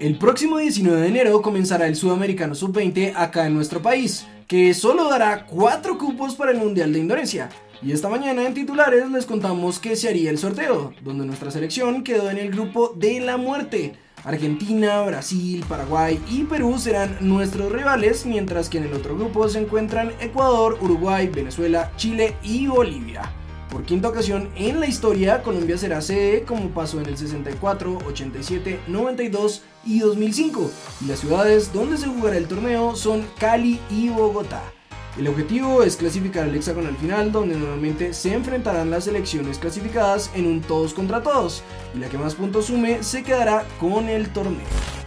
El próximo 19 de enero comenzará el Sudamericano Sub-20 acá en nuestro país, que solo dará 4 cupos para el Mundial de Indonesia. Y esta mañana en titulares les contamos que se haría el sorteo, donde nuestra selección quedó en el grupo de la muerte. Argentina, Brasil, Paraguay y Perú serán nuestros rivales, mientras que en el otro grupo se encuentran Ecuador, Uruguay, Venezuela, Chile y Bolivia. Por quinta ocasión en la historia, Colombia será sede como pasó en el 64, 87, 92 y 2005. Y las ciudades donde se jugará el torneo son Cali y Bogotá. El objetivo es clasificar al hexagonal final donde normalmente se enfrentarán las selecciones clasificadas en un todos contra todos y la que más puntos sume se quedará con el torneo.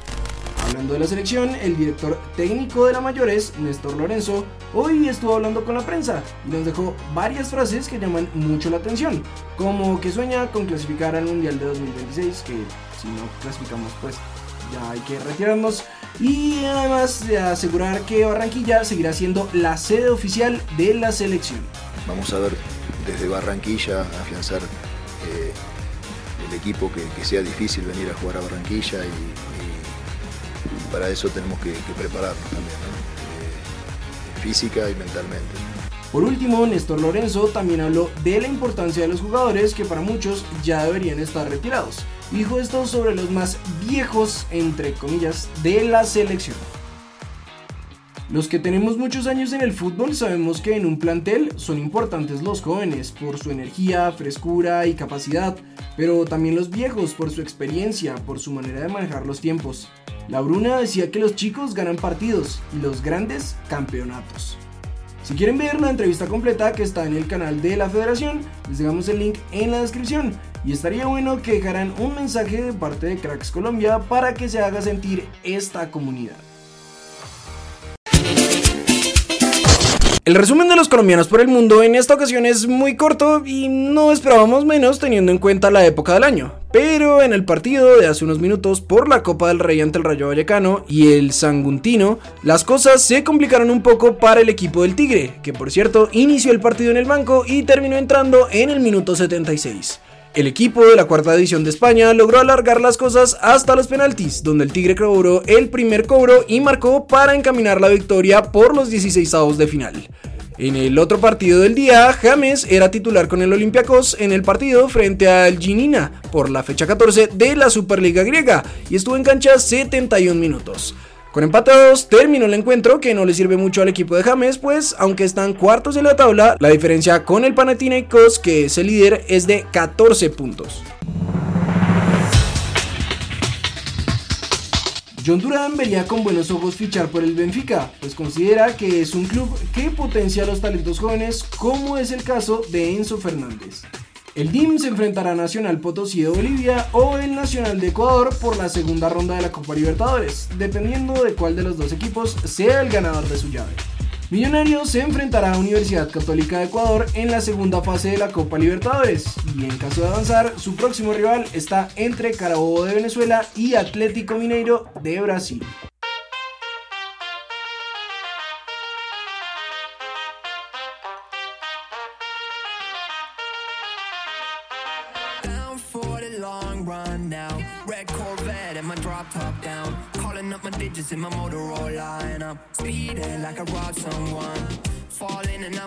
Hablando de la selección, el director técnico de la Mayores, Néstor Lorenzo, hoy estuvo hablando con la prensa y nos dejó varias frases que llaman mucho la atención, como que sueña con clasificar al Mundial de 2026, que si no clasificamos pues ya hay que retirarnos, y además de asegurar que Barranquilla seguirá siendo la sede oficial de la selección. Vamos a ver desde Barranquilla afianzar eh, el equipo que, sea difícil venir a jugar a Barranquilla y para eso tenemos que, prepararnos también, eh, física y mentalmente. Por último, Néstor Lorenzo también habló de la importancia de los jugadores que para muchos ya deberían estar retirados. Dijo esto sobre los más viejos, entre comillas, de la selección. Los que tenemos muchos años en el fútbol sabemos que en un plantel son importantes los jóvenes por su energía, frescura y capacidad, pero también los viejos por su experiencia, por su manera de manejar los tiempos. La Bruna decía que los chicos ganan partidos y los grandes campeonatos. Si quieren ver la entrevista completa que está en el canal de la federación, les dejamos el link en la descripción. Y estaría bueno que dejaran un mensaje de parte de Cracks Colombia para que se haga sentir esta comunidad. El resumen de los colombianos por el mundo en esta ocasión es muy corto y no esperábamos menos teniendo en cuenta la época del año. Pero en el partido de hace unos minutos por la Copa del Rey ante el Rayo Vallecano y el Sanguntino, las cosas se complicaron un poco para el equipo del Tigre, que por cierto inició el partido en el banco y terminó entrando en el minuto 76. El equipo de la cuarta edición de España logró alargar las cosas hasta los penaltis, donde el Tigre cobró el primer cobro y marcó para encaminar la victoria por los 16 avos de final. En el otro partido del día, James era titular con el Olympiacos en el partido frente al Ginina por la fecha 14 de la Superliga griega y estuvo en cancha 71 minutos. Con empate terminó el encuentro que no le sirve mucho al equipo de James, pues aunque están cuartos en la tabla, la diferencia con el Panathinaikos, que es el líder, es de 14 puntos. John Duran vería con buenos ojos fichar por el Benfica, pues considera que es un club que potencia a los talentos jóvenes, como es el caso de Enzo Fernández. El DIM se enfrentará a Nacional Potosí de Bolivia o el Nacional de Ecuador por la segunda ronda de la Copa Libertadores, dependiendo de cuál de los dos equipos sea el ganador de su llave. Millonarios se enfrentará a Universidad Católica de Ecuador en la segunda fase de la Copa Libertadores y en caso de avanzar, su próximo rival está entre Carabobo de Venezuela y Atlético Mineiro de Brasil. Digits in my Motorola I'm speeding like I robbed someone. Falling and I'm